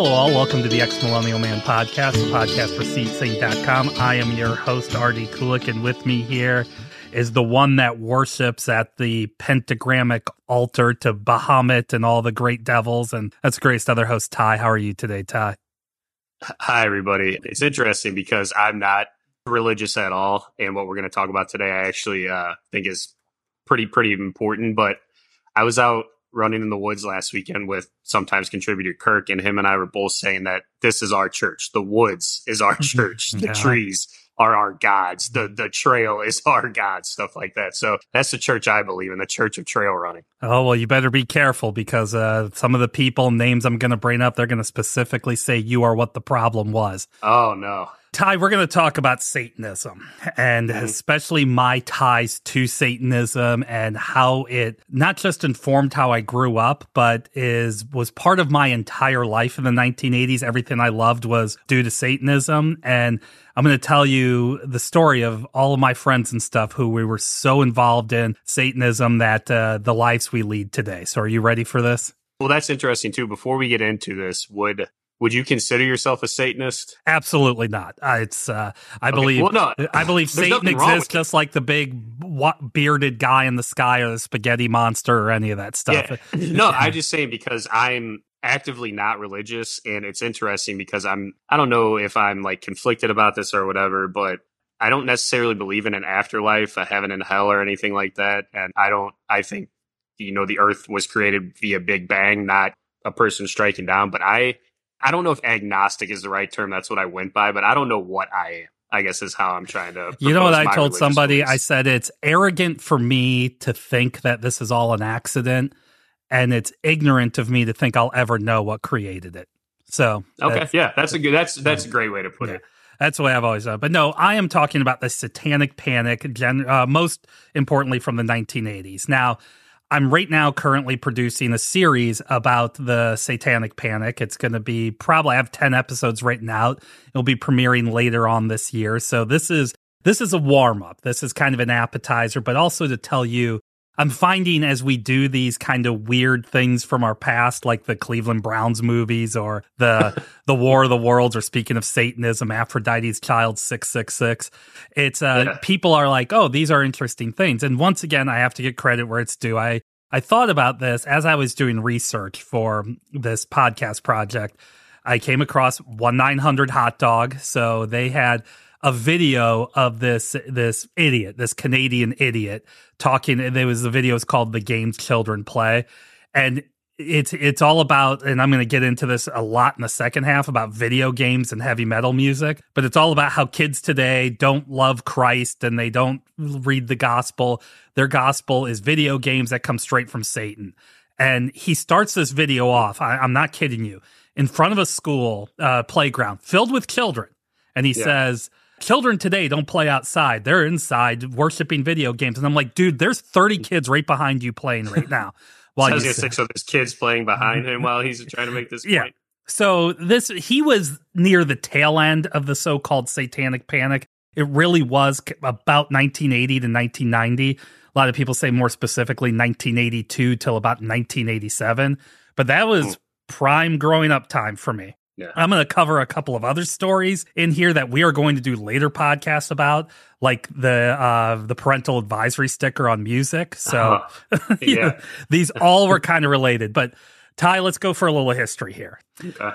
Hello, all. Welcome to the Ex Millennial Man podcast, the podcast for SeatSync.com. I am your host, RD Kulik, and with me here is the one that worships at the pentagrammic altar to Baphomet and all the great devils. And that's greatest other host, Ty. How are you today, Ty? Hi, everybody. It's interesting because I'm not religious at all. And what we're going to talk about today, I actually uh, think is pretty, pretty important. But I was out running in the woods last weekend with sometimes contributor Kirk, and him and I were both saying that this is our church. The woods is our church. The Yeah. trees are our gods. The the trail is our god. Stuff like that. So that's the church I believe in. The church of trail running. Oh, well, you better be careful because uh, some of the people, names I'm going to bring up, they're going to specifically say you are what the problem was. Oh no. Ty, we're going to talk about Satanism and Mhm. especially my ties to Satanism and how it not just informed how I grew up, but is was part of my entire life in the 1980s. Everything I loved was due to Satanism. And I'm going to tell you the story of all of my friends and stuff who we were so involved in Satanism that uh, the lives we lead today. So are you ready for this? Well, that's interesting too. Before we get into this, would would you consider yourself a Satanist? Absolutely not. Uh, it's uh, I Okay, believe well, no, I believe Satan exists just like the big bearded guy in the sky or the spaghetti monster or any of that stuff. Yeah. no, I'm just saying because I'm actively not religious and it's interesting because I'm I don't know if I'm like conflicted about this or whatever, but I don't necessarily believe in an afterlife, a heaven and hell or anything like that. And I don't I think you know the earth was created via Big Bang, not a person striking down. But I I don't know if agnostic is the right term. That's what I went by, but I don't know what I am. I guess is how I'm trying to. You know what I told somebody? I said it's arrogant for me to think that this is all an accident, and it's ignorant of me to think I'll ever know what created it. So okay, that's- yeah, that's a good. That's that's a great way to put Yeah. it. That's the way I've always done. But no, I am talking about the satanic panic, gen- uh, most importantly from the 1980s. Now, I'm right now currently producing a series about the satanic panic. It's going to be probably I have 10 episodes written out. It'll be premiering later on this year. So this is this is a warm up. This is kind of an appetizer, but also to tell you I'm finding as we do these kind of weird things from our past, like the Cleveland Browns movies or the the War of the Worlds, or speaking of Satanism, Aphrodite's Child six six six. It's uh, Yeah. people are like, oh, these are interesting things. And once again, I have to get credit where it's due. I I thought about this as I was doing research for this podcast project. I came across one nine hundred hot dog. So they had a video of this this idiot, this Canadian idiot talking. and There was the video is called "The Games Children Play," and it's it's all about. And I'm going to get into this a lot in the second half about video games and heavy metal music. But it's all about how kids today don't love Christ and they don't read the gospel. Their gospel is video games that come straight from Satan. And he starts this video off. I, I'm not kidding you. In front of a school uh, playground filled with children, and he Yeah. says, Children today don't play outside. They're inside worshiping video games. And I'm like, dude, there's 30 kids right behind you playing right now. While you gonna say, so there's kids playing behind him while he's trying to make this Yeah. point. So this he was near the tail end of the so-called satanic panic. It really was about 1980 to 1990. A lot of people say more specifically 1982 till about 1987, but that was Hmm. prime growing up time for me. Yeah. I'm going to cover a couple of other stories in here that we are going to do later podcasts about, like the uh, the parental advisory sticker on music. So Uh-huh. Yeah. these all were kind of related. But Ty, let's go for a little history here Okay.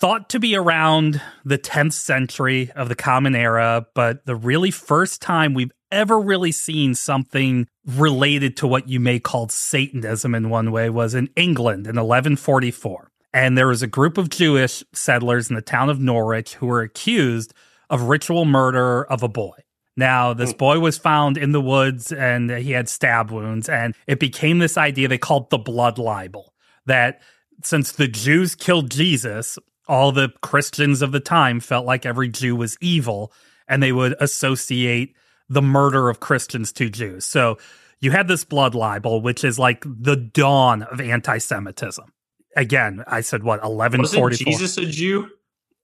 thought to be around the 10th century of the Common Era, but the really first time we've ever really seen something related to what you may call Satanism in one way was in England in 1144. And there was a group of Jewish settlers in the town of Norwich who were accused of ritual murder of a boy. Now, this Hmm. boy was found in the woods and he had stab wounds, and it became this idea they called the blood libel that since the Jews killed Jesus, all the Christians of the time felt like every Jew was evil and they would associate the murder of Christians to Jews. So you had this blood libel, which is like the dawn of anti Semitism. Again, I said what, Wasn't 1144? Jesus a Jew?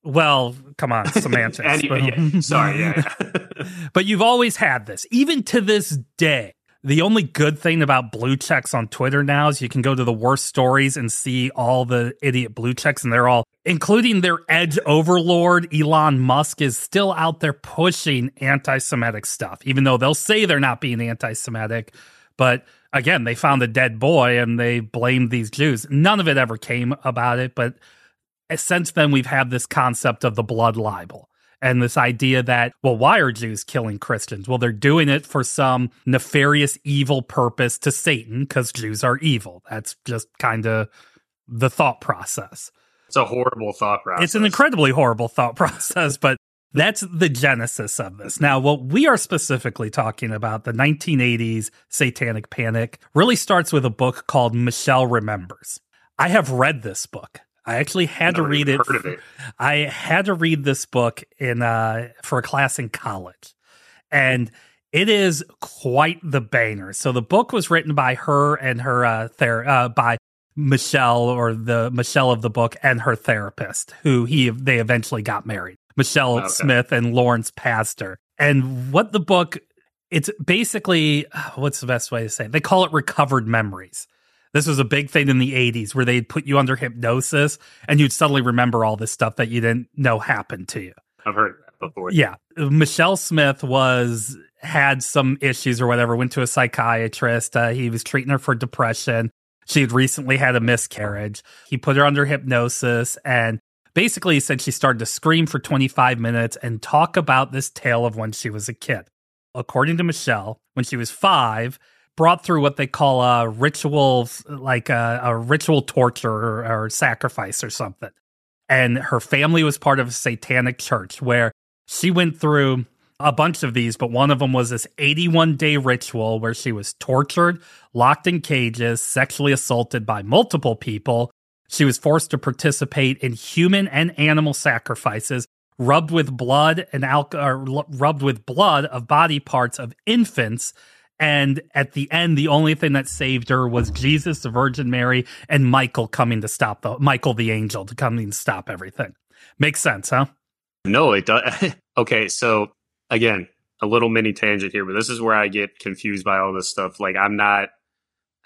Well, come on, semantics. Anyway, yeah. Sorry, yeah. yeah. But you've always had this, even to this day. The only good thing about blue checks on Twitter now is you can go to the worst stories and see all the idiot blue checks, and they're all including their edge overlord, Elon Musk, is still out there pushing anti Semitic stuff, even though they'll say they're not being anti Semitic. But again, they found a dead boy and they blamed these Jews. None of it ever came about it. But since then, we've had this concept of the blood libel and this idea that, well, why are Jews killing Christians? Well, they're doing it for some nefarious evil purpose to Satan because Jews are evil. That's just kind of the thought process. It's a horrible thought process. It's an incredibly horrible thought process, but that's the genesis of this. Now, what we are specifically talking about, the 1980s satanic panic, really starts with a book called Michelle Remembers. I have read this book. I actually had to read it, it, I had to read this book in uh, for a class in college, and it is quite the banger. So the book was written by her and her uh, ther- uh, by Michelle or the Michelle of the book and her therapist, who he they eventually got married. Michelle okay. Smith and Lawrence Pazder. And what the book it's basically what's the best way to say it? They call it recovered memories. This was a big thing in the 80s where they'd put you under hypnosis and you'd suddenly remember all this stuff that you didn't know happened to you. I've heard that before. Yeah. Michelle Smith was had some issues or whatever, went to a psychiatrist. Uh, he was treating her for depression. She had recently had a miscarriage. He put her under hypnosis and basically said she started to scream for 25 minutes and talk about this tale of when she was a kid. According to Michelle, when she was five, brought through what they call a ritual, like a, a ritual torture or, or sacrifice or something. And her family was part of a satanic church where she went through a bunch of these, but one of them was this 81 day ritual where she was tortured, locked in cages, sexually assaulted by multiple people. She was forced to participate in human and animal sacrifices, rubbed with blood and alcohol, rubbed with blood of body parts of infants and at the end, the only thing that saved her was Jesus, the Virgin Mary, and Michael coming to stop the Michael the angel to come and stop everything. Makes sense, huh? No, it does. okay, so again, a little mini tangent here, but this is where I get confused by all this stuff. Like I'm not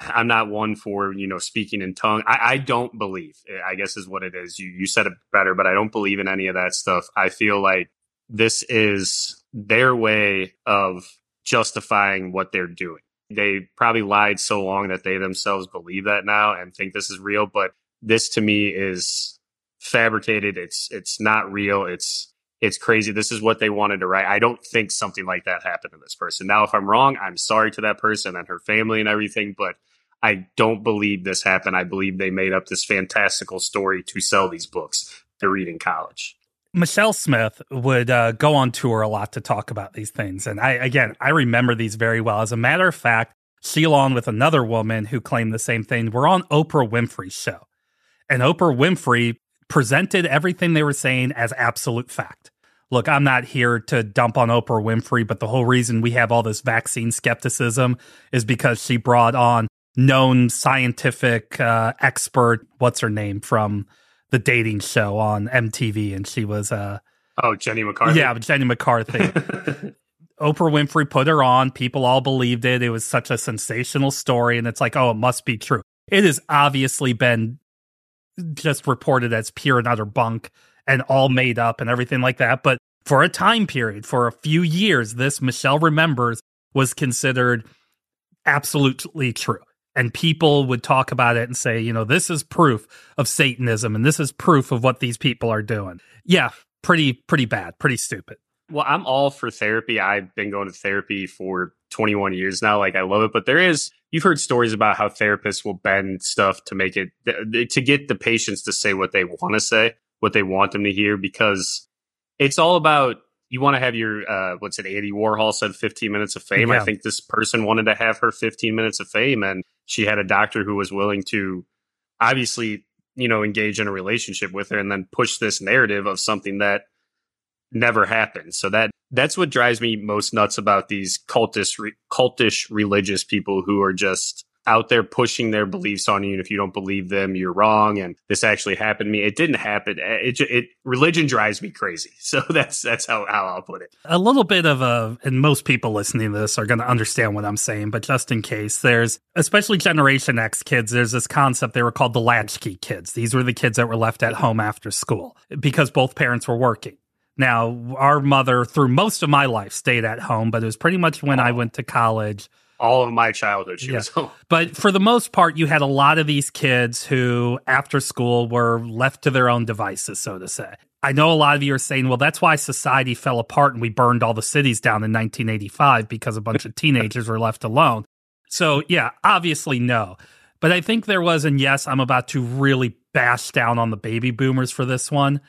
I'm not one for, you know, speaking in tongue. I, I don't believe, eh, I guess is what it is. You you said it better, but I don't believe in any of that stuff. I feel like this is their way of justifying what they're doing. They probably lied so long that they themselves believe that now and think this is real. But this to me is fabricated. It's it's not real. It's it's crazy. This is what they wanted to write. I don't think something like that happened to this person. Now, if I'm wrong, I'm sorry to that person and her family and everything, but I don't believe this happened. I believe they made up this fantastical story to sell these books to read in college. Michelle Smith would uh, go on tour a lot to talk about these things. And I, again, I remember these very well. As a matter of fact, she, along with another woman who claimed the same thing, were on Oprah Winfrey's show. And Oprah Winfrey presented everything they were saying as absolute fact. Look, I'm not here to dump on Oprah Winfrey, but the whole reason we have all this vaccine skepticism is because she brought on known scientific uh, expert, what's her name, from the dating show on MTV, and she was uh oh Jenny McCarthy. Yeah, Jenny McCarthy. Oprah Winfrey put her on. People all believed it. It was such a sensational story, and it's like, oh, it must be true. It has obviously been just reported as pure and utter bunk and all made up and everything like that. But for a time period, for a few years, this Michelle remembers was considered absolutely true and people would talk about it and say, you know, this is proof of Satanism and this is proof of what these people are doing. Yeah, pretty pretty bad, pretty stupid. Well, I'm all for therapy. I've been going to therapy for 21 years now. Like I love it, but there is you've heard stories about how therapists will bend stuff to make it to get the patients to say what they want to say, what they want them to hear because it's all about you want to have your uh, what's it Andy Warhol said 15 minutes of fame. Yeah. I think this person wanted to have her 15 minutes of fame and she had a doctor who was willing to obviously, you know, engage in a relationship with her and then push this narrative of something that never happened. So that that's what drives me most nuts about these cultish re- cultish religious people who are just out there pushing their beliefs on you. And if you don't believe them, you're wrong. And this actually happened to me. It didn't happen. It, it, it religion drives me crazy. So that's that's how, how I'll put it. A little bit of a, and most people listening to this are going to understand what I'm saying, but just in case, there's especially Generation X kids. There's this concept they were called the latchkey kids. These were the kids that were left at home after school because both parents were working. Now, our mother, through most of my life, stayed at home, but it was pretty much when. I went to college all of my childhood she yeah. was home. But for the most part, you had a lot of these kids who, after school, were left to their own devices, so to say. I know a lot of you are saying, well, that's why society fell apart and we burned all the cities down in 1985 because a bunch of teenagers were left alone. So, yeah, obviously, no. But I think there was, and yes, I'm about to really bash down on the baby boomers for this one.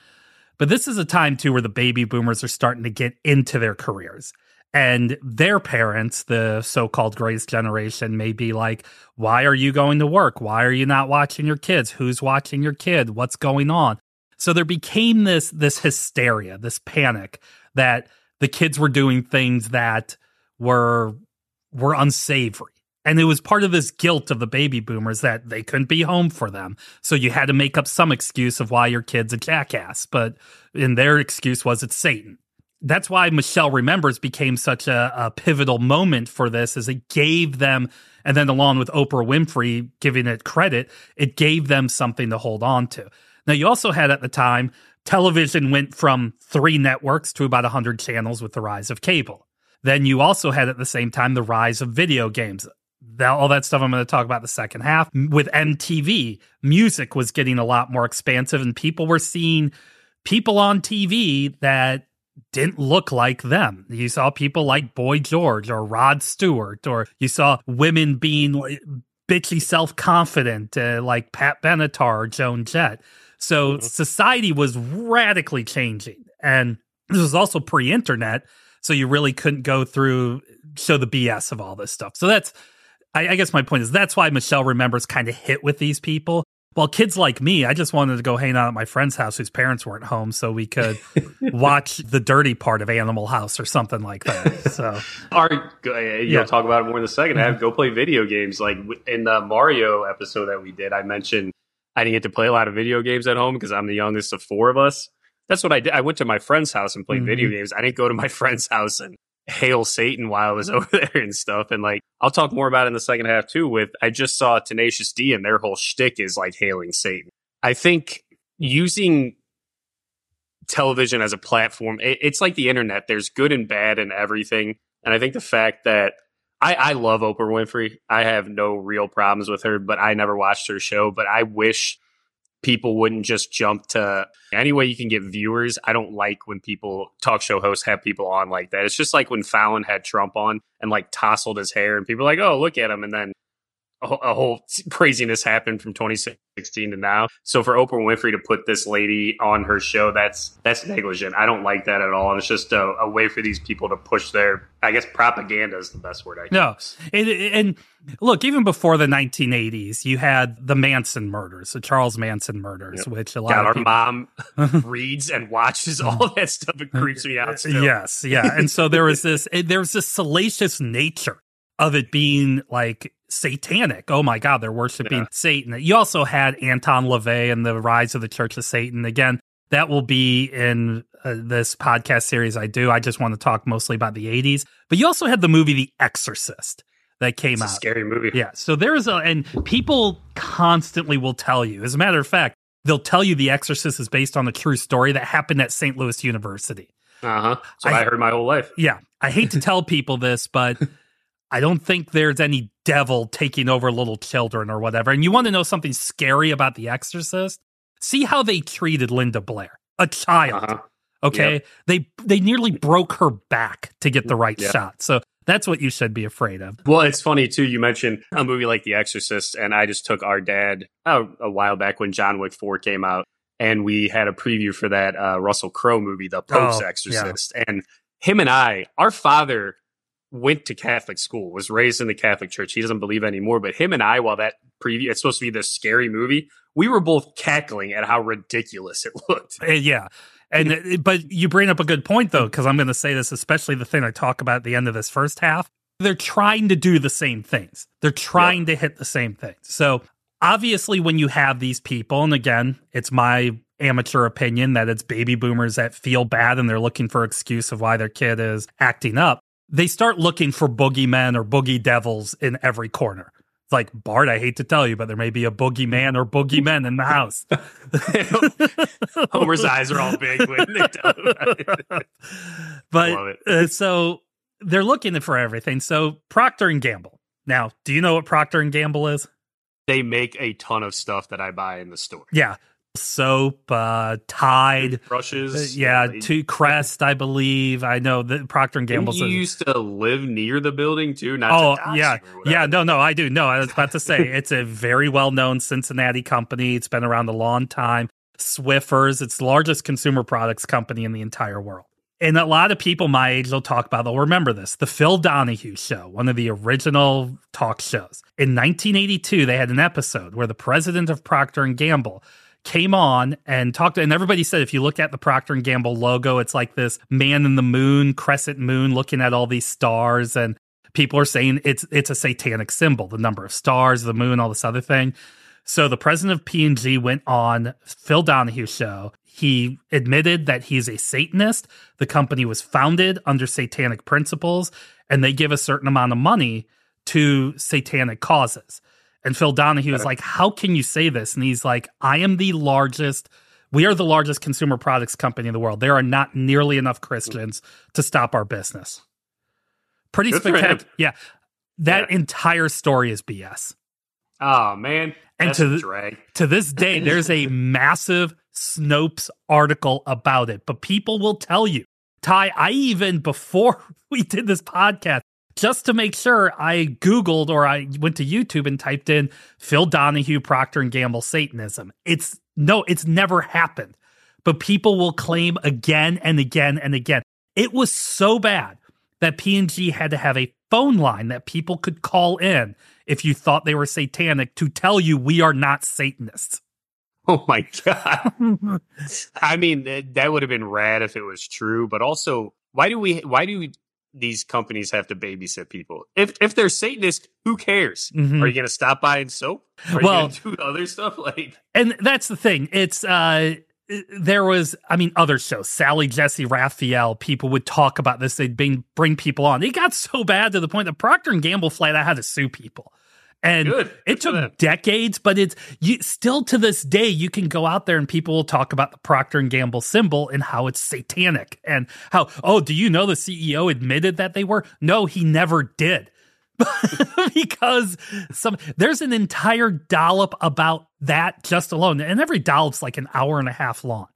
But this is a time, too, where the baby boomers are starting to get into their careers and their parents, the so called greatest generation, may be like, Why are you going to work? Why are you not watching your kids? Who's watching your kid? What's going on? So there became this this hysteria, this panic that the kids were doing things that were were unsavory. And it was part of this guilt of the baby boomers that they couldn't be home for them. So you had to make up some excuse of why your kid's a jackass. But in their excuse was it's Satan that's why Michelle Remembers became such a, a, pivotal moment for this, as it gave them, and then along with Oprah Winfrey giving it credit, it gave them something to hold on to. Now, you also had at the time, television went from three networks to about 100 channels with the rise of cable. Then you also had at the same time the rise of video games. That, all that stuff I'm going to talk about the second half. With MTV, music was getting a lot more expansive, and people were seeing people on TV that didn't look like them. You saw people like Boy George or Rod Stewart, or you saw women being bitchy self confident, uh, like Pat Benatar or Joan Jett. So mm-hmm. society was radically changing. And this was also pre internet. So you really couldn't go through, show the BS of all this stuff. So that's, I, I guess my point is that's why Michelle remembers kind of hit with these people well, kids like me, I just wanted to go hang out at my friend's house whose parents weren't home so we could watch the dirty part of Animal House or something like that. So, All right, you'll yeah. talk about it more in the 2nd half. Go play video games. Like in the Mario episode that we did, I mentioned I didn't get to play a lot of video games at home because I'm the youngest of four of us. That's what I did. I went to my friend's house and played mm-hmm. video games. I didn't go to my friend's house and hail Satan while I was over there and stuff. And like, I'll talk more about it in the second half too. With I just saw Tenacious D and their whole shtick is like hailing Satan. I think using television as a platform, it, it's like the internet. There's good and bad and everything. And I think the fact that I, I love Oprah Winfrey. I have no real problems with her, but I never watched her show. But I wish people wouldn't just jump to any way you can get viewers. I don't like when people talk show hosts have people on like that. It's just like when Fallon had Trump on and like tousled his hair and people are like, oh, look at him. And then a, whole craziness happened from 2016 to now. So for Oprah Winfrey to put this lady on her show, that's that's negligent. I don't like that at all. And it's just a, a way for these people to push their, I guess, propaganda is the best word I can. No, and, and look, even before the 1980s, you had the Manson murders, the Charles Manson murders, yep. which a lot God, of people... our mom reads and watches all mm-hmm. that stuff. It creeps me out. Still. Yes, yeah, and so there was this, there was this salacious nature of it being like satanic. Oh my God, they're worshiping yeah. Satan. You also had Anton LaVey and the rise of the Church of Satan. Again, that will be in uh, this podcast series I do. I just want to talk mostly about the 80s. But you also had the movie The Exorcist that came out. scary movie. Yeah. So there's a, and people constantly will tell you, as a matter of fact, they'll tell you The Exorcist is based on a true story that happened at St. Louis University. Uh huh. So I, I heard my whole life. Yeah. I hate to tell people this, but I don't think there's any devil taking over little children or whatever. And you want to know something scary about The Exorcist? See how they treated Linda Blair, a child. Uh-huh. Okay, yep. they they nearly broke her back to get the right yep. shot. So that's what you should be afraid of. Well, it's funny too. You mentioned a movie like The Exorcist, and I just took our dad oh, a while back when John Wick Four came out, and we had a preview for that uh, Russell Crowe movie, The Pope's oh, Exorcist, yeah. and him and I, our father went to Catholic school, was raised in the Catholic Church. He doesn't believe anymore. But him and I, while that preview, it's supposed to be this scary movie, we were both cackling at how ridiculous it looked. Uh, yeah. And uh, but you bring up a good point though, because I'm going to say this, especially the thing I talk about at the end of this first half. they're trying to do the same things. They're trying yep. to hit the same things. So obviously, when you have these people, and again, it's my amateur opinion that it's baby boomers that feel bad and they're looking for excuse of why their kid is acting up. They start looking for boogeymen or boogie devils in every corner. It's like Bart, I hate to tell you, but there may be a boogeyman or boogeymen in the house. Homer's eyes are all big when they tell him. but uh, so they're looking for everything. So Procter and Gamble. Now, do you know what Procter and Gamble is? They make a ton of stuff that I buy in the store. Yeah. Soap, uh, Tide, brushes, uh, yeah, to Crest, I believe. I know that Procter and Gamble. You used to live near the building too. Not oh, yeah, yeah. No, no, I do. No, I was about to say it's a very well known Cincinnati company. It's been around a long time. Swiffer's, it's the largest consumer products company in the entire world and a lot of people my age will talk about, they'll remember this the Phil Donahue show, one of the original talk shows. In 1982, they had an episode where the president of Procter and Gamble came on and talked and everybody said if you look at the procter and gamble logo it's like this man in the moon crescent moon looking at all these stars and people are saying it's it's a satanic symbol the number of stars the moon all this other thing so the president of P&G went on Phil Donahue show he admitted that he's a Satanist. The company was founded under satanic principles, and they give a certain amount of money to satanic causes. And Phil Donahue was like, How can you say this? And he's like, I am the largest, we are the largest consumer products company in the world. There are not nearly enough Christians to stop our business. Pretty spectacular. Yeah. That yeah. entire story is BS. Oh, man. and to, th- to this day, there's a massive Snopes article about it, but people will tell you. Ty, I even before we did this podcast, just to make sure, I Googled or I went to YouTube and typed in Phil Donahue Procter and Gamble Satanism. It's no, it's never happened. But people will claim again and again and again. It was so bad that P&G had to have a phone line that people could call in if you thought they were satanic to tell you we are not Satanists. Oh my god! I mean, that would have been rad if it was true. But also, why do we? Why do we, these companies have to babysit people? If if they're Satanist, who cares? Mm-hmm. Are you going to stop buying soap? Are well, do other stuff like? And that's the thing. It's uh there was, I mean, other shows, Sally Jessy, Raphael, people would talk about this. They'd bring, bring people on. It got so bad to the point that Procter and Gamble flat out had to sue people. And Good. it took decades, but it's you, still to this day you can go out there and people will talk about the Procter and Gamble symbol and how it's satanic and how oh, do you know the CEO admitted that they were? No, he never did. because some there's an entire dollop about that just alone and every dollop's like an hour and a half long.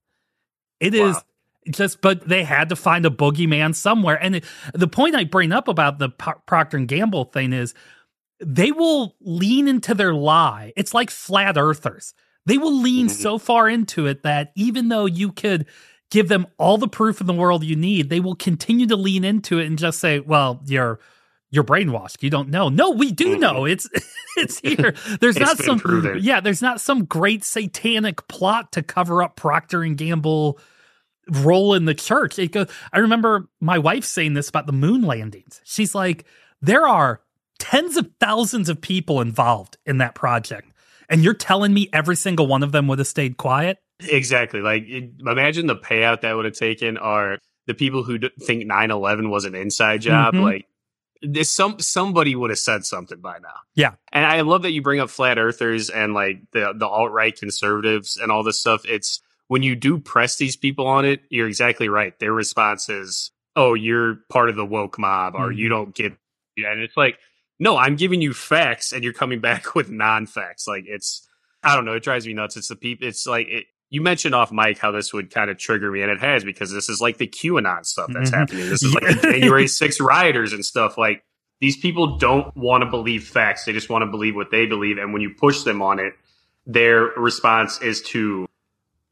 It wow. is just but they had to find a boogeyman somewhere and it, the point i bring up about the procter and gamble thing is they will lean into their lie. It's like flat earthers. They will lean mm-hmm. so far into it that even though you could give them all the proof in the world you need, they will continue to lean into it and just say, "Well, you're you're brainwashed. You don't know." No, we do mm-hmm. know. It's it's here. There's it's not some proven. yeah. There's not some great satanic plot to cover up Procter and Gamble role in the church. It goes. I remember my wife saying this about the moon landings. She's like, "There are." Tens of thousands of people involved in that project. And you're telling me every single one of them would have stayed quiet? Exactly. Like, imagine the payout that would have taken are the people who think 9 11 was an inside job. Mm-hmm. Like, this some somebody would have said something by now. Yeah. And I love that you bring up flat earthers and like the the alt right conservatives and all this stuff. It's when you do press these people on it, you're exactly right. Their response is, "Oh, you're part of the woke mob, or mm-hmm. you don't get." And it's like no, I'm giving you facts and you're coming back with non-facts. Like it's, I don't know. It drives me nuts. It's the people. It's like it, you mentioned off mic how this would kind of trigger me, and it has because this is like the QAnon stuff that's mm-hmm. happening. This is like the January 6 rioters and stuff. Like these people don't want to believe facts; they just want to believe what they believe. And when you push them on it, their response is to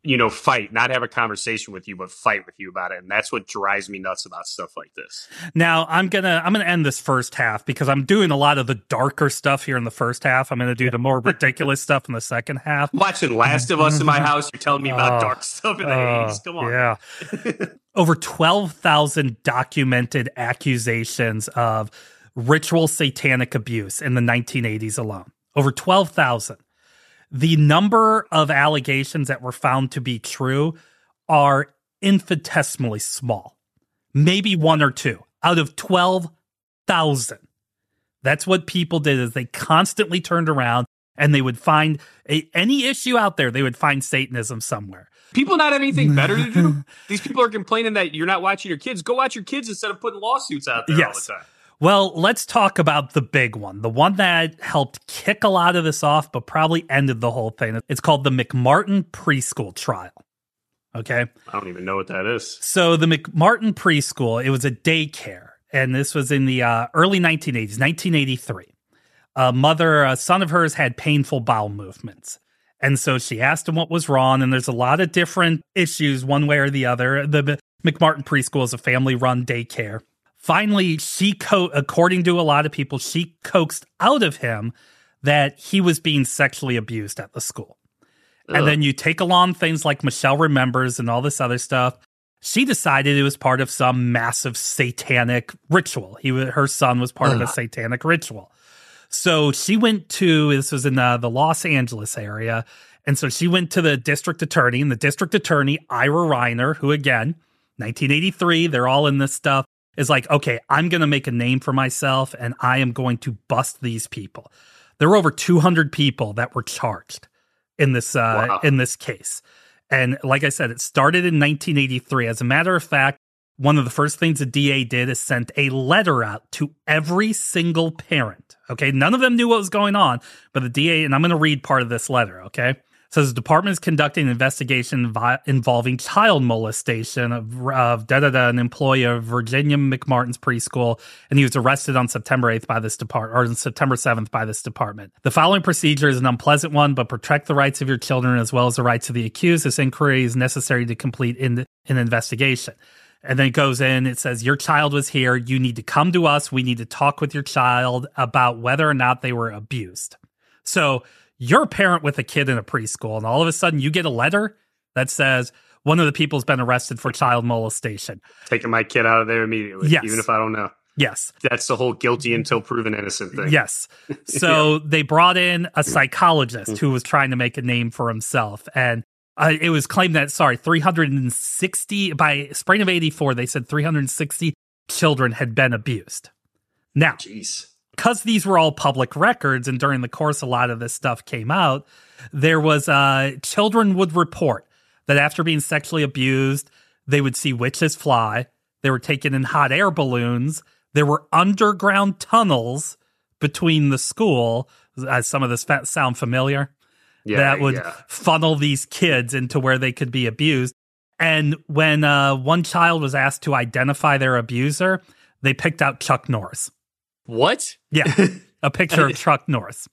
you know, fight, not have a conversation with you, but fight with you about it. And that's what drives me nuts about stuff like this. Now I'm gonna I'm gonna end this first half because I'm doing a lot of the darker stuff here in the first half. I'm gonna do the more ridiculous stuff in the second half. Watching Last of Us in my house. You're telling me about uh, dark stuff in the uh, 80s. Come on. Yeah. Over twelve thousand documented accusations of ritual satanic abuse in the 1980s alone. Over 12,000. The number of allegations that were found to be true are infinitesimally small. Maybe one or two out of 12,000. That's what people did is they constantly turned around and they would find a, any issue out there, they would find Satanism somewhere. People not have anything better to do. These people are complaining that you're not watching your kids. Go watch your kids instead of putting lawsuits out there Yes. all the time. Well, let's talk about the big one, the one that helped kick a lot of this off, but probably ended the whole thing. It's called the McMartin preschool trial. Okay. I don't even know what that is. So the McMartin preschool, it was a daycare, and this was in the uh, early 1980s, 1983. A mother, a son of hers had painful bowel movements. And so she asked him what was wrong. And there's a lot of different issues, one way or the other. The McMartin preschool is a family run daycare. Finally, she, co- according to a lot of people, she coaxed out of him that he was being sexually abused at the school. And Ugh. then you take along things like Michelle Remembers and all this other stuff. She decided it was part of some massive satanic ritual. He, her son was part of a satanic ritual. So she went to this was in uh, the Los Angeles area, and so she went to the district attorney, and the district attorney Ira Reiner, who again, 1983, they're all in this stuff, is like, okay, I'm going to make a name for myself, and I am going to bust these people. There were over 200 people that were charged in this uh, Wow. in this case, and like I said, it started in 1983. As a matter of fact, one of the first things the DA did is sent a letter out to every single parent. Okay. None of them knew what was going on, but the DA, and I'm going to read part of this letter. Okay. Says the department is conducting an investigation vi- involving child molestation of, of da da da, an employee of Virginia McMartin's preschool, and he was arrested on September 8th by this department, or on September 7th by this department. The following procedure is an unpleasant one, but protect the rights of your children as well as the rights of the accused. This inquiry is necessary to complete in an investigation. And then it goes in, it says, Your child was here. You need to come to us. We need to talk with your child about whether or not they were abused. So you're a parent with a kid in a preschool, and all of a sudden you get a letter that says, one of the people's been arrested for child molestation. Taking my kid out of there immediately, Yes. even if I don't know. Yes. That's the whole guilty until proven innocent thing. Yes. So they brought in a psychologist who was trying to make a name for himself. And uh, it was claimed that, sorry, 360, by spring of 84, they said 360 children had been abused. Now, Jeez. Because these were all public records and during the course a lot of this stuff came out there was uh children would report that after being sexually abused they would see witches fly they were taken in hot air balloons there were underground tunnels between the school as some of this sound familiar Yeah, that would yeah. funnel these kids into where they could be abused. And when uh, one child was asked to identify their abuser, they picked out Chuck Norris. What? Yeah, a picture of Chuck Norris.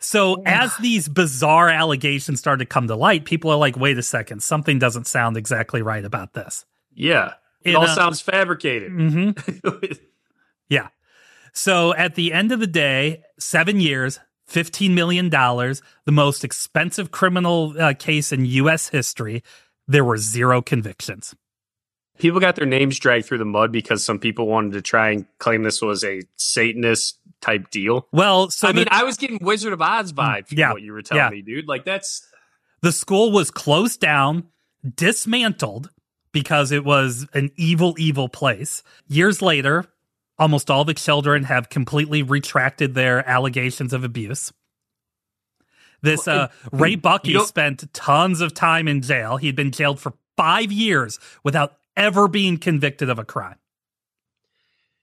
So as these bizarre allegations started to come to light, people are like, "Wait a second, something doesn't sound exactly right about this." Yeah. It In all a- sounds fabricated. hmm Yeah. So at the end of the day, seven years, $15 million, the most expensive criminal uh, case in U.S. history. There were zero convictions. People got their names dragged through the mud because some people wanted to try and claim this was a Satanist type deal. Well, so I mean, the, Mm, I was getting Wizard of Oz vibe from Yeah, what you were telling yeah. me, dude. Like that's the school was closed down, dismantled because it was an evil, evil place. Years later, almost all the children have completely retracted their allegations of abuse. This uh, Ray Buckey spent tons of time in jail. He'd been jailed for five years without ever being convicted of a crime.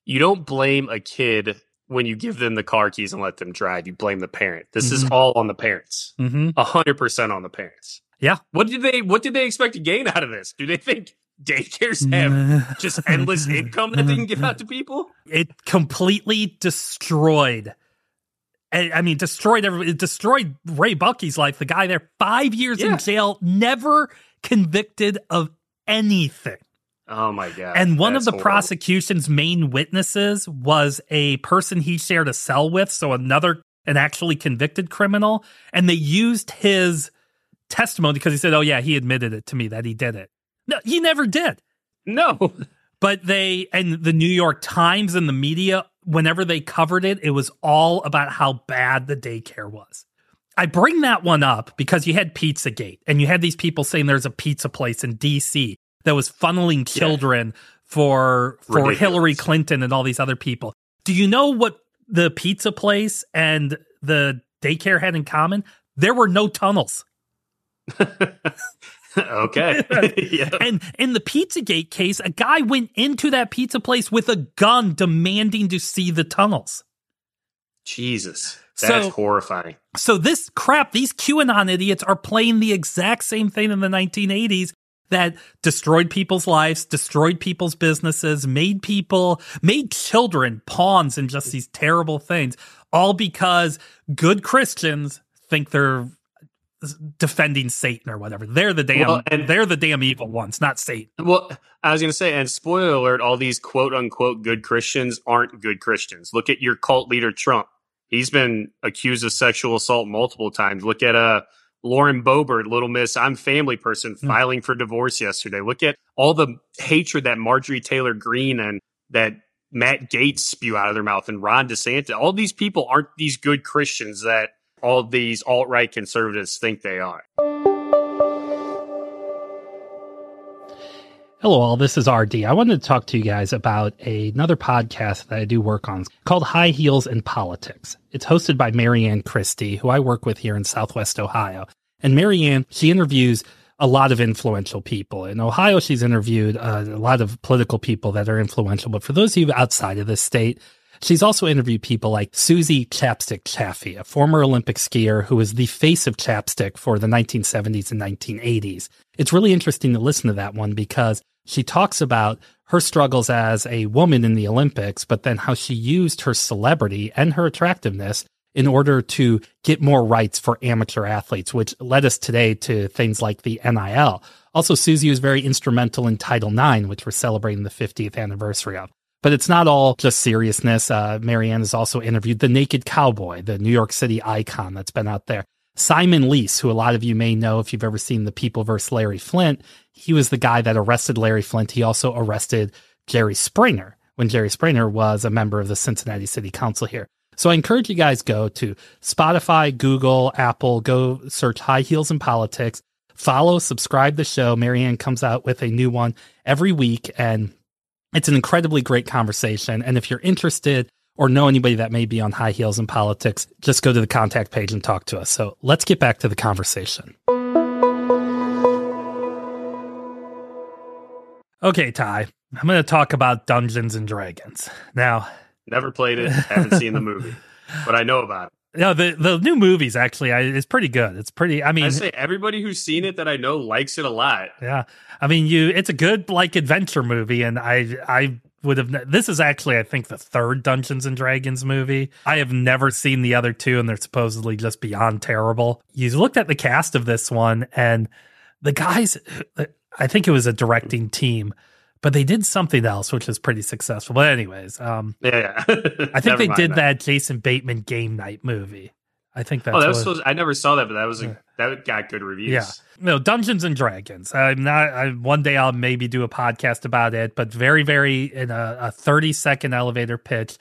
you don't blame a kid when you give them the car keys and let them drive. You blame the parent. This is Mhm. all on the parents. Mm-hmm. A hundred percent on the parents. Yeah. What did they what did they expect to gain out of this? Do they think daycares have just endless income that they can give out to people? it completely destroyed. I mean, destroyed every. It destroyed Ray Buckey's life. The guy there, five years Yeah. in jail, never convicted of anything. Oh my god. And one of the horrible. prosecution's main witnesses was a person he shared a cell with, so another, an actually convicted criminal. And they used his testimony because he said, "Oh yeah, he admitted it to me that he did it." No, he never did. No. But they and the New York Times and the media, whenever they covered it, it was all about how bad the daycare was. I bring that one up because you had Pizzagate and you had these people saying there's a pizza place in DC that was funneling children yeah. for for Ridiculous. Hillary Clinton and all these other people. Do you know what the pizza place and the daycare had in common? There were no tunnels. okay. yeah. And in the Pizzagate case, a guy went into that pizza place with a gun demanding to see the tunnels. Jesus. That's so, horrifying. So this crap, these QAnon idiots are playing the exact same thing in the 1980s that destroyed people's lives, destroyed people's businesses, made people, made children pawns in just these terrible things, all because good Christians think they're defending Satan or whatever. They're the damn well, and they're the damn evil ones, not Satan. Well, I was going to say, and spoiler alert, all these quote unquote good Christians aren't good Christians. Look at your cult leader Trump. He's been accused of sexual assault multiple times. Look at uh Lauren Boebert, Little Miss, I'm family person, hmm. filing for divorce yesterday. Look at all the hatred that Marjorie Taylor Greene and that Matt Gaetz spew out of their mouth and Ron DeSantis. All these people aren't these good Christians that all these alt right conservatives think they are. Hello, all. This is RD. I wanted to talk to you guys about a, another podcast that I do work on called High Heels in Politics. It's hosted by Marianne Christie, who I work with here in Southwest Ohio. And Marianne, she interviews a lot of influential people. In Ohio, she's interviewed uh, a lot of political people that are influential. But for those of you outside of this state, She's also interviewed people like Susie Chapstick Chaffee, a former Olympic skier who was the face of chapstick for the 1970s and 1980s. It's really interesting to listen to that one because she talks about her struggles as a woman in the Olympics, but then how she used her celebrity and her attractiveness in order to get more rights for amateur athletes, which led us today to things like the NIL. Also, Susie was very instrumental in Title IX, which we're celebrating the 50th anniversary of. But it's not all just seriousness. Uh, Marianne has also interviewed the Naked Cowboy, the New York City icon that's been out there. Simon Leis, who a lot of you may know if you've ever seen The People vs. Larry Flynt, he was the guy that arrested Larry Flynt. He also arrested Jerry Springer when Jerry Springer was a member of the Cincinnati City Council here. So I encourage you guys go to Spotify, Google, Apple, go search High Heels in Politics, follow, subscribe the show. Marianne comes out with a new one every week and it's an incredibly great conversation. And if you're interested or know anybody that may be on high heels in politics, just go to the contact page and talk to us. So let's get back to the conversation. Okay, Ty, I'm going to talk about Dungeons and Dragons. Now, never played it, haven't seen the movie, but I know about it. No, the the new movies actually I, it's pretty good. It's pretty. I mean, I say everybody who's seen it that I know likes it a lot. Yeah, I mean, you. It's a good like adventure movie, and I I would have. This is actually I think the third Dungeons and Dragons movie. I have never seen the other two, and they're supposedly just beyond terrible. You looked at the cast of this one, and the guys. I think it was a directing team but they did something else which was pretty successful. But anyways, um, yeah, yeah. I think they did that. that. Jason Bateman game night movie. I think oh, that's. Oh, that was. Supposed, I never saw that, but that was a, that got good reviews. Yeah, no Dungeons and Dragons. I'm not. I, one day I'll maybe do a podcast about it, but very, very in a, a 30 second elevator pitch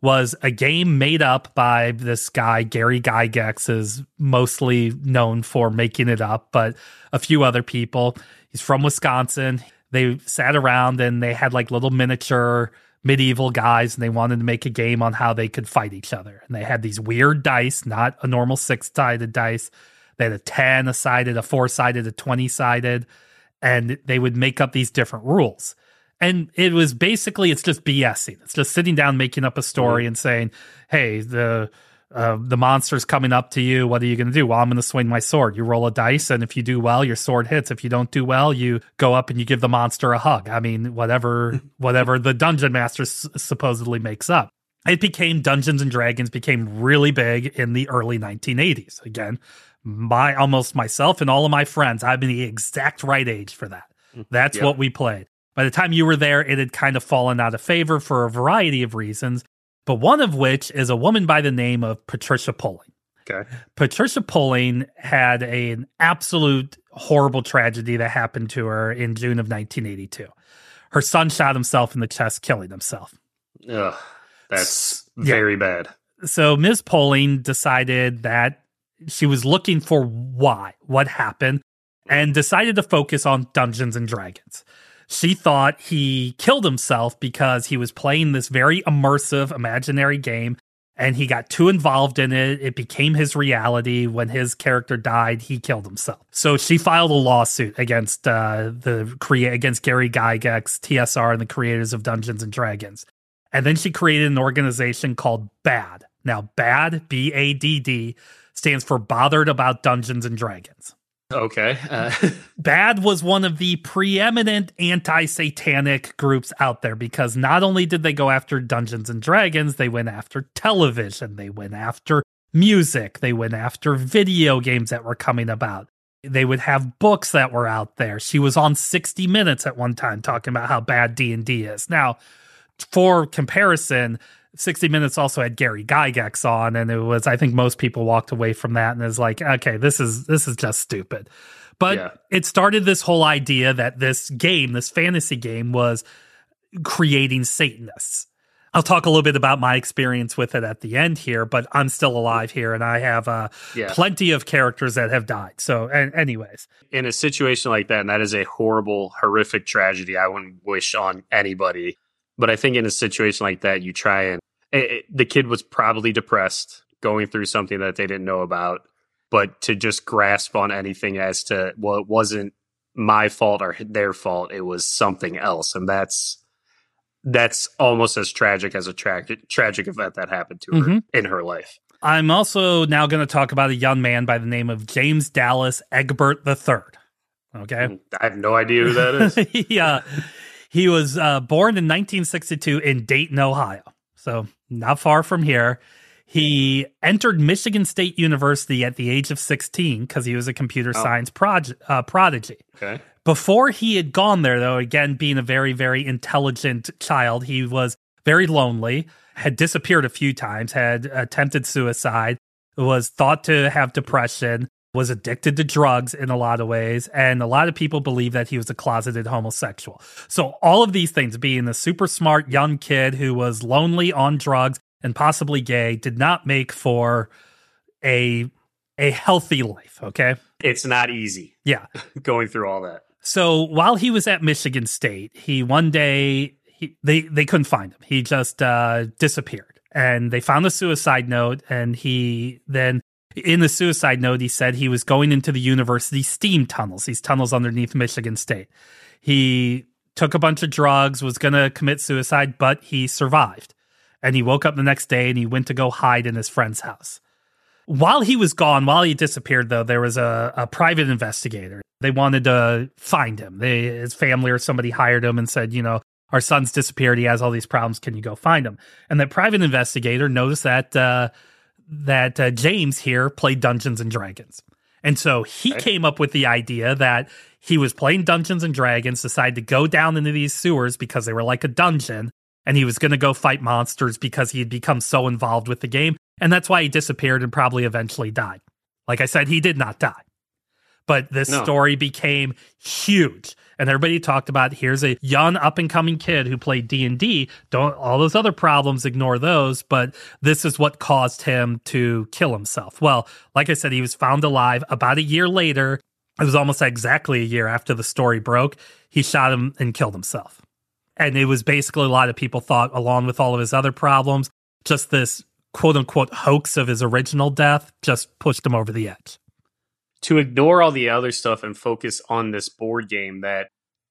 was a game made up by this guy Gary Gygax is mostly known for making it up, but a few other people. He's from Wisconsin they sat around and they had like little miniature medieval guys and they wanted to make a game on how they could fight each other. And they had these weird dice, not a normal six sided dice. They had a 10, a sided, a four sided, a 20 sided, and they would make up these different rules. And it was basically, it's just BSing. It's just sitting down, making up a story mm-hmm. and saying, hey, the uh, the monster's coming up to you. What are you going to do? Well, I'm going to swing my sword. You roll a dice, and if you do well, your sword hits. If you don't do well, you go up and you give the monster a hug. I mean, whatever, whatever the dungeon master s- supposedly makes up. It became Dungeons and Dragons became really big in the early 1980s. Again, my almost myself and all of my friends, I'm the exact right age for that. Mm, That's yep. what we played. By the time you were there, it had kind of fallen out of favor for a variety of reasons but one of which is a woman by the name of Patricia Pulling. Okay. Patricia Pulling had a, an absolute horrible tragedy that happened to her in June of 1982. her son shot himself in the chest, killing himself. Ugh, that's very bad. So Ms. Pulling decided that she was looking for why, what happened, and decided to focus on Dungeons and Dragons. She thought he killed himself because he was playing this very immersive imaginary game and he got too involved in it. It became his reality. When his character died, he killed himself. So she filed a lawsuit against uh, the create against Gary Gygax, TSR, and the creators of Dungeons and Dragons. And then she created an organization called BAD. Now, BAD, B A D D, stands for Bothered About Dungeons and Dragons. Okay. Uh. BADD was one of the preeminent anti satanic groups out there because not only did they go after Dungeons and Dragons, they went after television, they went after music, they went after video games that were coming about. They would have books that were out there. She was on 60 Minutes at one time talking about how bad D&D is. Now, for comparison, 60 Minutes also had Gary Gygax on, and it was I think most people walked away from that and is like, okay, this is this is just stupid. But yeah. it started this whole idea that this game, this fantasy game, was creating Satanists. I'll talk a little bit about my experience with it at the end here, but I'm still alive here, and I have uh, yeah. plenty of characters that have died. So, and, anyways, in a situation like that, and that is a horrible, horrific tragedy, I wouldn't wish on anybody. But I think in a situation like that, you try and it, the kid was probably depressed, going through something that they didn't know about. But to just grasp on anything as to, well, it wasn't my fault or their fault, it was something else. And that's, that's almost as tragic as a tra- tragic event that happened to her mm-hmm. in her life. I'm also now going to talk about a young man by the name of James Dallas Egbert III. Okay. Mm, I have no idea who that is. yeah. He was uh, born in 1962 in Dayton, Ohio. So not far from here. He entered Michigan State University at the age of 16 because he was a computer oh. science prod- uh, prodigy. Okay. Before he had gone there, though, again, being a very, very intelligent child, he was very lonely, had disappeared a few times, had attempted suicide, was thought to have depression, was addicted to drugs in a lot of ways, and a lot of people believe that he was a closeted homosexual. So, all of these things, being a super smart young kid who was lonely on drugs and possibly gay, did not make for a a healthy life. Okay, it's not easy. Yeah, going through all that. So while he was at Michigan State, he one day he they they couldn't find him. He just uh, disappeared, and they found the suicide note, and he then in the suicide note, he said he was going into the university steam tunnels, these tunnels underneath Michigan State. He took a bunch of drugs, was going to commit suicide, but he survived. And he woke up the next day and he went to go hide in his friend's house. While he was gone, while he disappeared, though, there was a, a private investigator. They wanted to find him. They, his family or somebody hired him and said, you know, our son's disappeared. He has all these problems. Can you go find him? And that private investigator noticed that uh, that uh, James here played Dungeons and Dragons. And so he okay. came up with the idea that he was playing Dungeons and Dragons, decided to go down into these sewers because they were like a dungeon, and he was going to go fight monsters because he had become so involved with the game. And that's why he disappeared and probably eventually died. Like I said, he did not die. But this no. story became huge and everybody talked about here's a young up and coming kid who played D&D don't all those other problems ignore those but this is what caused him to kill himself. Well like i said he was found alive about a year later. It was almost exactly a year after the story broke. He shot him and killed himself. And it was basically a lot of people thought along with all of his other problems just this quote unquote hoax of his original death just pushed him over the edge to ignore all the other stuff and focus on this board game that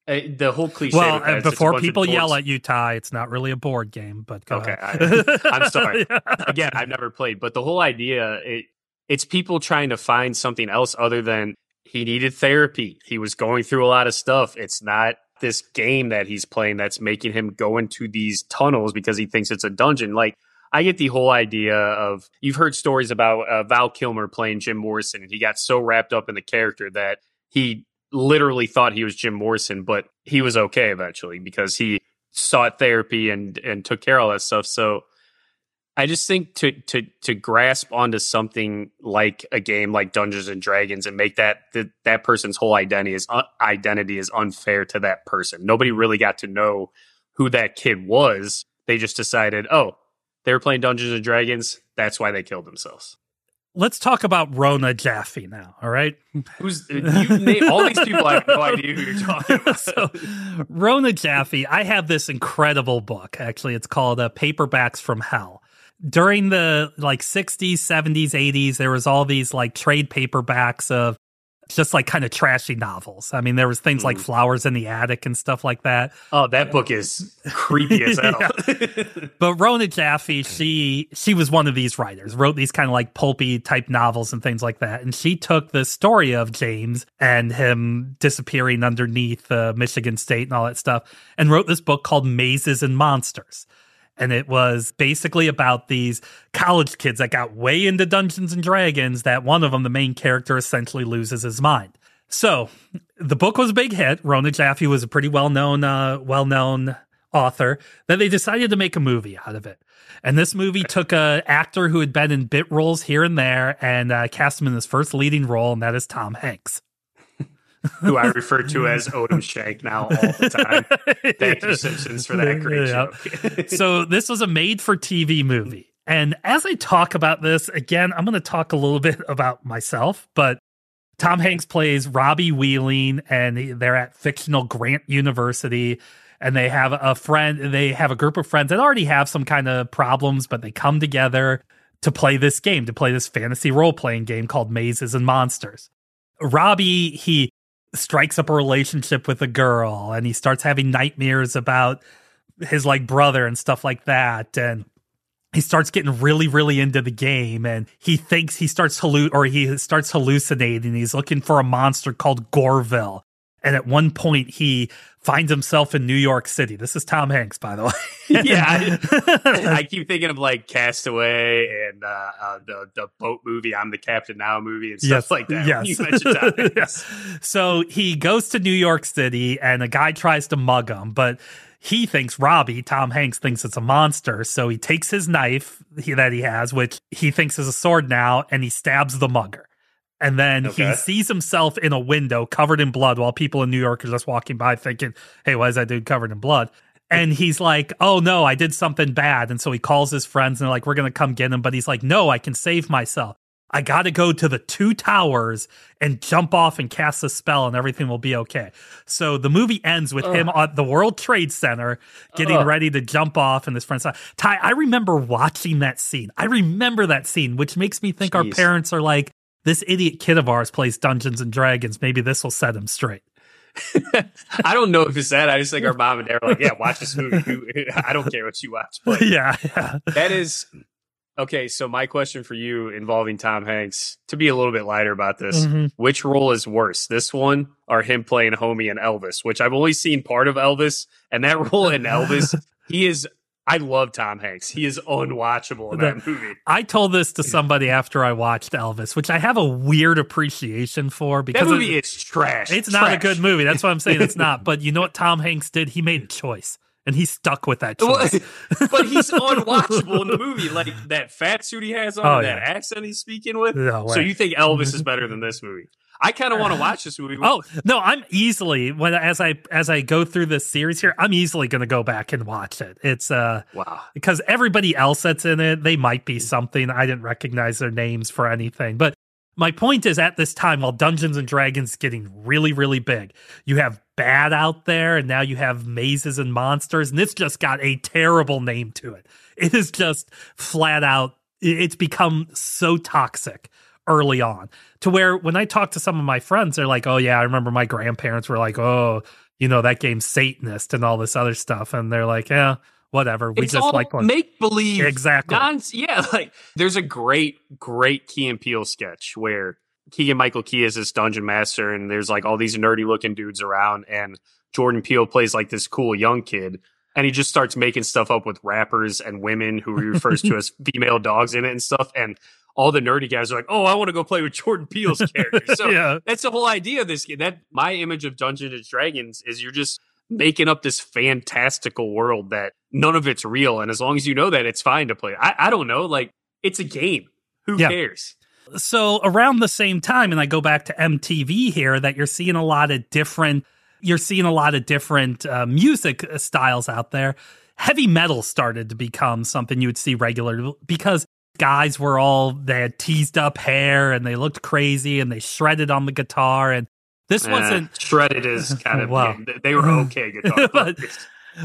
uh, the whole cliche. Well, uh, before people yell at you, Ty, it's not really a board game, but okay, I, am sorry. Again, I've never played, but the whole idea it it's people trying to find something else other than he needed therapy. He was going through a lot of stuff. It's not this game that he's playing that's making him go into these tunnels because he thinks it's a dungeon. Like I get the whole idea of you've heard stories about uh, Val Kilmer playing Jim Morrison, and he got so wrapped up in the character that he literally thought he was Jim Morrison, but he was okay eventually because he sought therapy and and took care of all that stuff. So I just think to to to grasp onto something like a game like Dungeons and Dragons and make that that, that person's whole identity is uh, identity is unfair to that person. Nobody really got to know who that kid was. They just decided, oh, they were playing Dungeons and Dragons. That's why they killed themselves. Let's talk about Rona Jaffe now. All right, who's you name, all these people? I have no idea who you're talking about. so, Rona Jaffe. I have this incredible book. Actually, it's called uh, "Paperbacks from Hell." during the like 60s, 70s, 80s, there was all these like trade paperbacks of just like kind of trashy novels. I mean, there was things mm. like Flowers in the Attic and stuff like that. Oh, that book is creepy as hell. but Rona Jaffe, she she was one of these writers, wrote these kind of like pulpy type novels and things like that. And she took the story of James and him disappearing underneath uh, Michigan State and all that stuff, and wrote this book called Mazes and Monsters and it was basically about these college kids that got way into Dungeons and Dragons that one of them, the main character, essentially loses his mind. So the book was a big hit. Rona Jaffe was a pretty well known, uh, well known author. Then they decided to make a movie out of it. And this movie took a actor who had been in bit roles here and there and uh, cast him in his first leading role, and that is Tom Hanks who I refer to as Odom Shank now all the time. Thank you, Simpsons, for that great joke. so this was a made-for-TV movie. And as I talk about this, again, I'm going to talk a little bit about myself, but Tom Hanks plays Robbie Wheeling, and they're at fictional Grant University. And they have a friend, they have a group of friends that already have some kind of problems, but they come together to play this game, to play this fantasy role playing game called Mazes and Monsters. Robbie, he strikes up a relationship with a girl and he starts having nightmares about his like brother and stuff like that. And he starts getting really really into the game and he thinks he starts halluc or he starts hallucinating. He's looking for a monster called Gorvil and at one point, he finds himself in New York City. This is Tom Hanks, by the way. yeah, I, I, keep thinking of like Castaway and uh, uh, the the boat movie, I'm the Captain Now movie, and stuff yes, like that. Yes. So he goes to New York City, and a guy tries to mug him, but he thinks Robbie, Tom Hanks, thinks it's a monster. So he takes his knife he, that he has, which he thinks is a sword now, and he stabs the mugger and then okay. he sees himself in a window covered in blood while people in New York are just walking by thinking, hey, why is that dude covered in blood? And he's like, oh no, I did something bad. And so he calls his friends and they're like, we're going to come get him. But he's like, no, I can save myself. I got to go to the two towers and jump off and cast a spell and everything will be okay. So the movie ends with Ugh. him at the World Trade Center getting Ugh. ready to jump off and his friends. Ty, I remember watching that scene. I remember that scene, which makes me think Jeez. our parents are like, this idiot kid of ours plays Dungeons and Dragons. Maybe this will set him straight. I don't know if it's that. I just think our mom and dad are like, yeah, watch this movie. I don't care what you watch. But yeah, yeah. That is okay. So my question for you involving Tom Hanks, to be a little bit lighter about this, mm-hmm. which role is worse, this one or him playing Homie and Elvis? Which I've only seen part of Elvis, and that role in Elvis, he is I love Tom Hanks. He is unwatchable in that movie. I told this to somebody after I watched Elvis, which I have a weird appreciation for because that movie it, is trash. It's trash. not a good movie. That's what I'm saying. It's not. But you know what Tom Hanks did? He made a choice. And he stuck with that choice. but he's unwatchable in the movie. Like that fat suit he has on, oh, that yeah. accent he's speaking with. No so you think Elvis is better than this movie? I kind of want to watch this movie. Oh no, I'm easily when as I as I go through this series here, I'm easily going to go back and watch it. It's uh wow because everybody else that's in it, they might be something I didn't recognize their names for anything. But my point is, at this time, while Dungeons and Dragons getting really really big, you have BADD out there, and now you have mazes and monsters, and it's just got a terrible name to it. It is just flat out. It's become so toxic early on to where when I talk to some of my friends, they're like, oh, yeah, I remember my grandparents were like, oh, you know, that game's Satanist and all this other stuff. And they're like, yeah, whatever. We it's just like make believe. Exactly. yeah. Like there's a great, great Key and Peele sketch where Keegan Michael Key is this dungeon master and there's like all these nerdy looking dudes around and Jordan Peele plays like this cool young kid and he just starts making stuff up with rappers and women who he refers to as female dogs in it and stuff. And all the nerdy guys are like, "Oh, I want to go play with Jordan Peele's character." So yeah. that's the whole idea of this game. That my image of Dungeons and Dragons is you're just making up this fantastical world that none of it's real. And as long as you know that, it's fine to play. I, I don't know. Like, it's a game. Who Yeah. cares? so around the same time and i go back to mtv here that you're seeing a lot of different you're seeing a lot of different uh, music styles out there heavy metal started to become something you would see regularly because guys were all they had teased up hair and they looked crazy and they shredded on the guitar and this Eh, wasn't shredded is kind of, well, they- they were okay guitar But-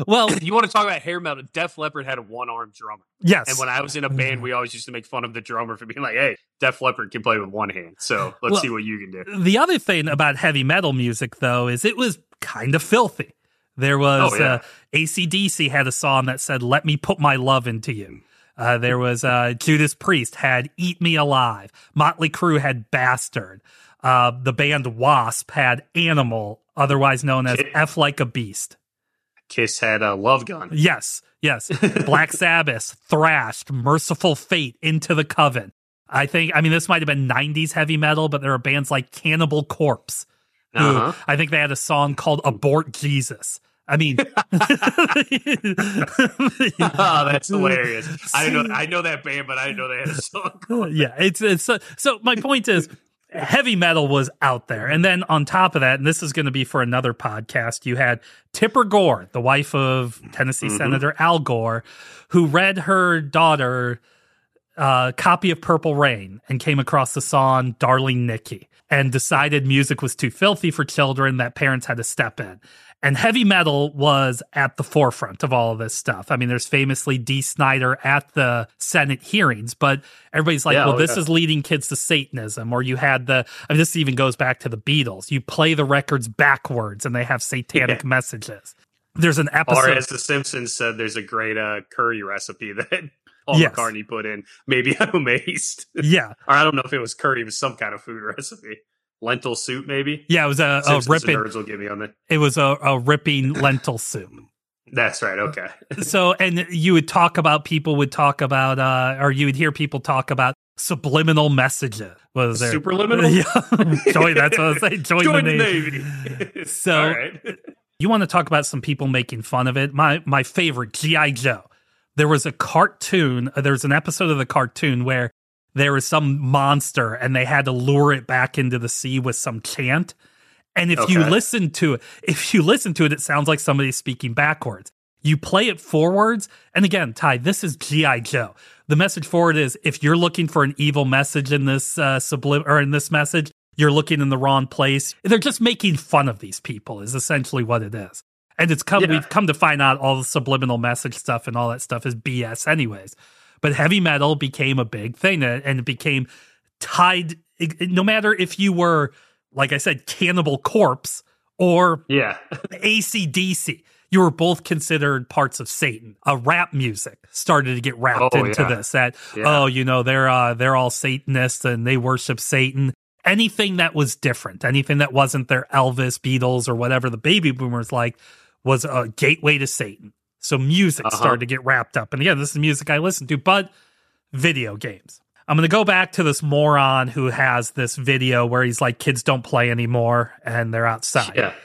well If you want to talk about hair metal, Def Leppard had a one armed drummer. yes And when I was in a band, we always used to make fun of the drummer for being like, hey, Def Leppard can play with one hand. So let's Well- see what you can do. The other thing about heavy metal music, though, is it was kind of filthy. There was Oh, yeah. uh, ACDC had a song that said, Let me put my love into you. Uh, there was uh, Judas Priest had Eat Me Alive. Motley Crue had Bastard. Uh, the band Wasp had Animal, otherwise known as Okay. F Like a Beast. Kiss had a love gun. Yes, yes. Black Sabbath, Trashed, Mercyful Fate, Into the Coven. I think, I mean, this might have been 90s heavy metal, but there are bands like Cannibal Corpse. Uh-huh. I think they had a song called Abort Jesus. I mean, oh, that's hilarious. I know I know that band, but I didn't know they had a song. yeah, it's it's so, so my point is heavy metal was out there. And then on top of that, and this is going to be for another podcast, you had Tipper Gore, the wife of Tennessee Mhm. Senator Al Gore, who read her daughter a copy of Purple Rain and came across the song Darling Nikki and decided music was too filthy for children that parents had to step in. And heavy metal was at the forefront of all of this stuff. I mean, there's famously Dee Snider at the Senate hearings, but everybody's like, Yeah, well, oh, this yeah. is leading kids to Satanism. Or you had the, I mean, this even goes back to the Beatles. You play the records backwards and they have satanic Yeah. messages. There's an episode. Or as The Simpsons said, there's a great uh, curry recipe that Paul Yes. McCartney put in. Maybe I'm amazed. yeah. or I don't know if it was curry, it was some kind of food recipe. Lentil soup, maybe? Yeah. It was a, a ripping, nerds will give me on that. it was a, a ripping lentil soup. That's right. Okay. so and you would talk about people would talk about uh or you would hear people talk about subliminal messages was there Superliminal? yeah join that's what i was saying join, Join the, navy. Navy. So- All right. you want to talk about some people making fun of it my my favorite gi joe there was a cartoon uh, there was an episode of the cartoon where there was some monster and they had to lure it back into the sea with some chant. And if you listen to it if you listen to it it sounds like somebody speaking backwards. You play it forwards. And again ty this is gi joe. The message forward is if you're looking for an evil message in this uh, sublim or in this message you're looking in the wrong place. They're just making fun of these people is essentially what it is. And it's come Yeah. we've come to find out all the subliminal message stuff and all that stuff is bs anyways but heavy metal became a big thing and and it became tied no matter if you were like i said cannibal corpse or Yeah. acdc you were both considered parts of satan uh, rap music started to get wrapped Oh, into yeah. this that Yeah. oh you know they're uh they're all satanists and they worship satan anything that was different anything that wasn't their elvis beatles or whatever the baby boomers like was a gateway to satan so music Uh-huh. started to get wrapped up and again this is music i listen to but video games i'm going to go back to this moron who has this video where he's like kids don't play anymore and they're outside Yeah.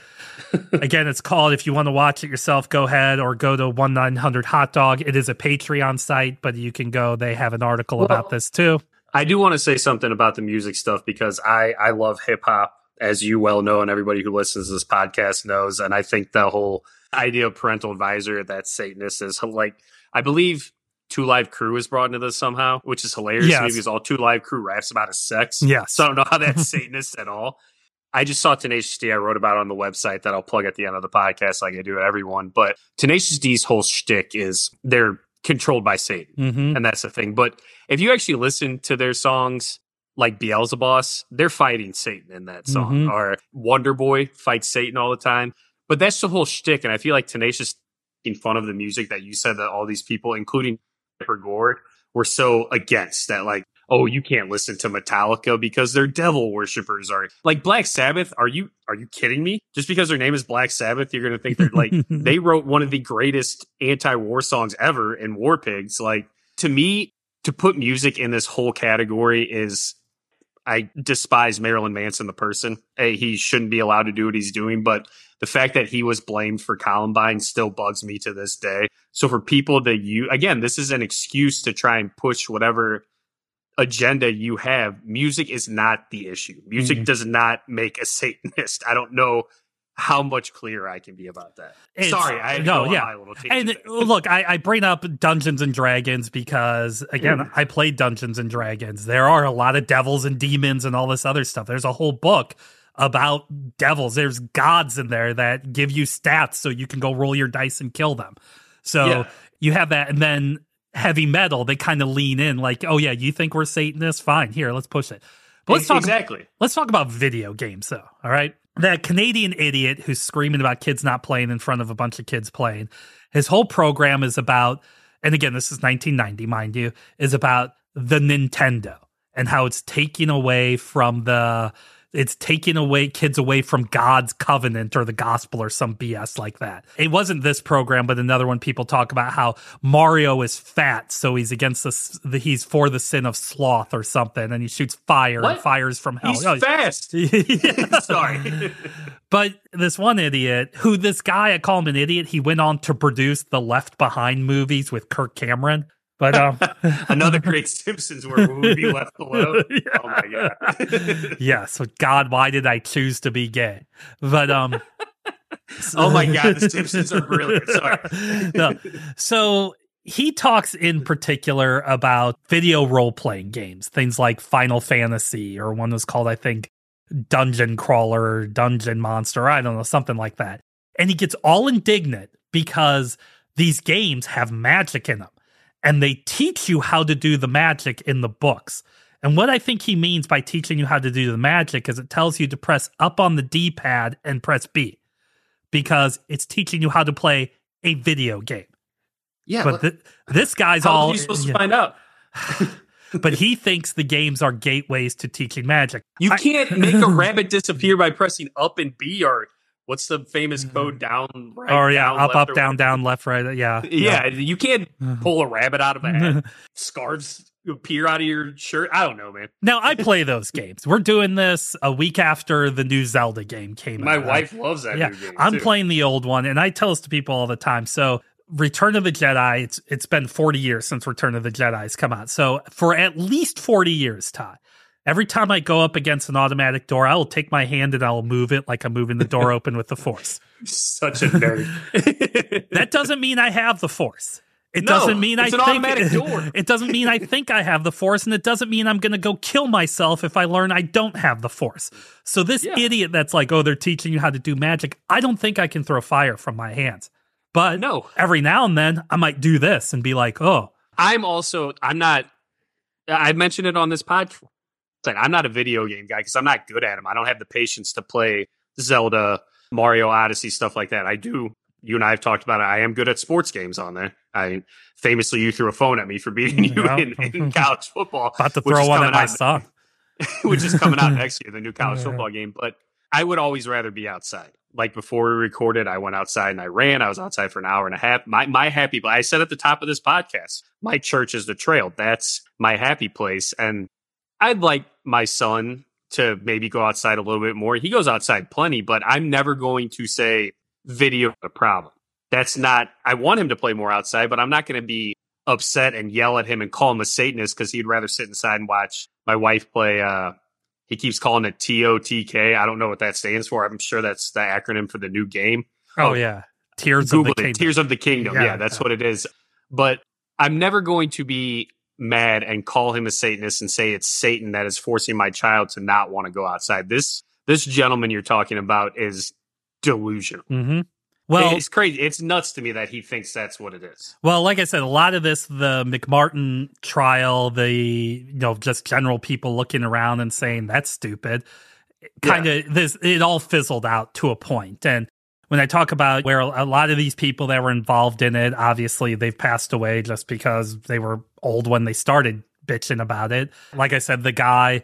Again, it's called, if you want to watch it yourself, go ahead or go to 1 900 Hot Dog. It is a Patreon site, but you can go. They have an article Well- about this too. I do want to say something about the music stuff because I, I love hip hop, as you well know, and everybody who listens to this podcast knows. And I think the whole idea of parental advisor that Satanist is like, I believe Two Live Crew is brought into this somehow, which is hilarious Yes. because all Two Live Crew raps about is sex. Yeah, So I don't know how that's Satanist at all. I just saw Tenacious D. I wrote about it on the website that I'll plug at the end of the podcast, like I do everyone. But Tenacious D's whole shtick is they're controlled by Satan hmm and that's the thing. But if you actually listen to their songs, like Beelzebub, they're fighting Satan in that song. Mhm. Or Wonder Boy fights Satan all the time. But that's the whole shtick, and I feel like Tenacious in fun of the music that you said that all these people, including Tipper Gore, were so against that. Like, oh, you can't listen to Metallica because they're devil worshippers. Are like Black Sabbath? Are you are you kidding me? Just because their name is Black Sabbath, you're going to think they're like they wrote one of the greatest anti-war songs ever in War Pigs. Like to me, to put music in this whole category is I despise Marilyn Manson, the person. Hey, he shouldn't be allowed to do what he's doing, but the fact that he was blamed for Columbine still bugs me to this day. So for people to you again, this is an excuse to try and push whatever agenda you have. Music is not the issue. Music mm-hmm. does not make a Satanist. I don't know how much clearer I can be about that. It's, Sorry, I no, yeah. And look, I, I, bring up Dungeons and Dragons because again, mm. I played Dungeons and Dragons. There are a lot of devils and demons and all this other stuff. There's a whole book about devils. There's gods in there that give you stats so you can go roll your dice and kill them. So yeah. you have that, and then heavy metal, they kind of lean in like, oh yeah, you think we're Satanists? Fine, here, let's push it. But let's talk exactly. Let's talk about video games though. All right that Canadian idiot who's screaming about kids not playing in front of a bunch of kids playing. His whole program is about, and again, this is 1990, mind you, is about the Nintendo and how it's taking away from the it's taking away kids away from God's covenant or the gospel or some BS like that. It wasn't this program, but another one. People talk about how Mario is fat, so he's against the, he's for the sin of sloth or something, and he shoots fire what? and fires from hell. He's oh, fast. Sorry, but this one idiot, who this guy, I call him an idiot. He went on to produce the Left Behind movies with Kirk Cameron. But um, another great Simpsons where we would be left alone. yeah. Oh my god. yeah. So God, why did I choose to be gay? But um. oh my god, the Simpsons are brilliant. Sorry. no. So he talks in particular about video role playing games, things like Final Fantasy, or one was called, I think, Dungeon Crawler, Dungeon Monster, I don't know, something like that. And he gets all indignant because these games have magic in them and they teach you how to do the magic in the books. And what I think he means by teaching you how to do the magic is it tells you to press up on the D pad and press B because it's teaching you how to play a video game. Yeah, but th- this guy's how all. How are you supposed yeah. to find out? but he thinks the games are gateways to teaching magic. You can't make a rabbit disappear by pressing up and B or what's the famous mm-hmm. code down right oh yeah down, up up down down left right yeah yeah, yeah. you can't mm-hmm. pull a rabbit out of a hat scarves appear out of your shirt i don't know man now i play those games we're doing this a week after the new zelda game came my out my wife loves that yeah i'm too. playing the old one and i tell this to people all the time so Return of the Jedi, it's it's been 40 years since Return of the Jedi's come out. So for at least 40 years, Todd, Every time I go up against an automatic door, I will take my hand and I will move it like I'm moving the door open with the force. Such a nerd. that doesn't mean I have the force. It no, doesn't mean I think automatic door. It doesn't mean I think I have the force, and it doesn't mean I'm going to go kill myself if I learn I don't have the force. So this yeah. idiot that's like, oh, they're teaching you how to do magic. I don't think I can throw fire from my hands, but no, every now and then I might do this and be like, oh. I'm also I'm not. I mentioned it on this podcast like I'm not a video game guy because I'm not good at them. I don't have the patience to play Zelda, Mario Odyssey, stuff like that. I do. You and I have talked about it. I am good at sports games on there. I famously you threw a phone at me for beating you in, in, college football. About to throw one at my son, which is coming out next year, the new college football game. But I would always rather be outside. Like before we recorded, I went outside and I ran. I was outside for an hour and a half. My my happy. Place. I said at the top of this podcast, my church is the trail. That's my happy place. And I'd like my son to maybe go outside a little bit more. He goes outside plenty, but I'm never going to say video a problem. That's not, I want him to play more outside, but I'm not going to be upset and yell at him and call him a Satanist because he'd rather sit inside and watch my wife play. Uh, he keeps calling it TOTK. I don't know what that stands for. I'm sure that's the acronym for the new game. Oh, oh yeah. Tears Google of the Kingdom. Tears of the Kingdom. Yeah, yeah that's yeah. what it is. But I'm never going to be mad and call him a Satanist and say it's Satan that is forcing my child to not want to go outside. This this gentleman you're talking about is delusional. Mm-hmm. Well, it's crazy. It's nuts to me that he thinks that's what it is. Well, like I said, a lot of this, the McMartin trial, the you know, just general people looking around and saying that's stupid. Kind of yeah. this, it all fizzled out to a point, and when I talk about where a lot of these people that were involved in it, obviously they've passed away just because they were old when they started bitching about it. Like I said, the guy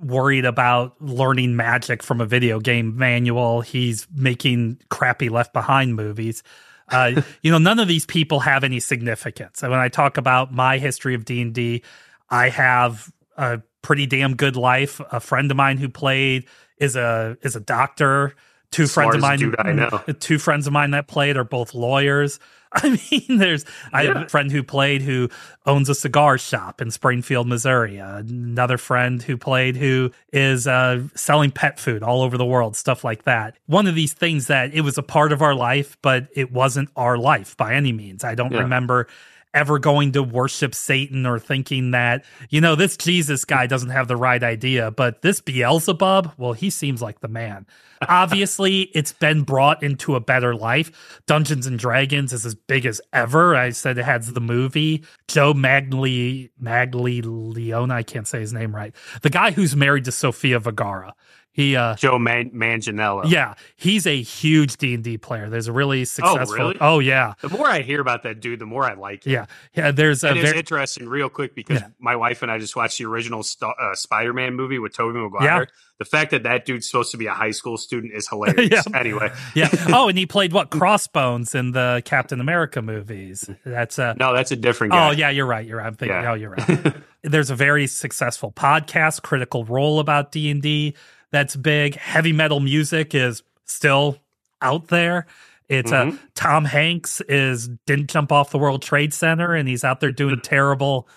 worried about learning magic from a video game manual. He's making crappy Left Behind movies. Uh, you know, none of these people have any significance. And when I talk about my history of D and I have a pretty damn good life. A friend of mine who played is a is a doctor. Two friends of mine, I know. two friends of mine that played are both lawyers. I mean, there's I have a friend who played who owns a cigar shop in Springfield, Missouri. Another friend who played who is uh, selling pet food all over the world, stuff like that. One of these things that it was a part of our life, but it wasn't our life by any means. I don't Yeah. remember ever going to worship Satan or thinking that, you know, this Jesus guy doesn't have the right idea, but this Beelzebub, well, he seems like the man. Obviously, it's been brought into a better life. Dungeons and Dragons is as big as ever. I said it has the movie. Joe Magli Maglileone, I can't say his name right. The guy who's married to Sofia Vergara. He uh Joe Man- Manganiello. yeah, he's a huge D&D player. There's a really successful really? Oh yeah. The more I hear about that dude, the more I like it. Yeah. Yeah, there's a It very interesting, real quick, because Yeah. my wife and I just watched the original St- uh, Spider-Man movie with Tobey Maguire. Yeah. The fact that that dude's supposed to be a high school student is hilarious. Yeah. Anyway, yeah. Oh, and he played what Crossbones in the Captain America movies. That's a no, that's a different guy. Oh yeah, you're right. You're right. I'm thinking. Yeah. Oh, you're right. There's a very successful podcast, Critical Role, about D and D. That's big. Heavy metal music is still out there. It's uh, Mhm. Tom Hanks is didn't jump off the World Trade Center, and he's out there doing terrible,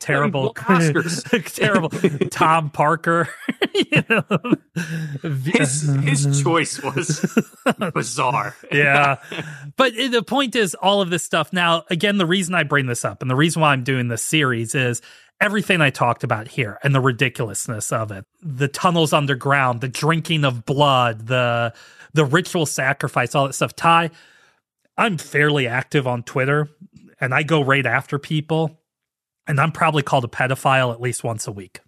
terrible, terrible. Tom Parker, you know, His his choice was bizarre. yeah. But uh, the point is, all of this stuff. Now, again, the reason I bring this up and the reason why I'm doing this series is everything I talked about here and the ridiculousness of it. The tunnels underground, the drinking of blood, the the ritual sacrifice, all that stuff. Ty, I'm fairly active on Twitter and I go right after people. And I'm probably called a pedophile at least once a week.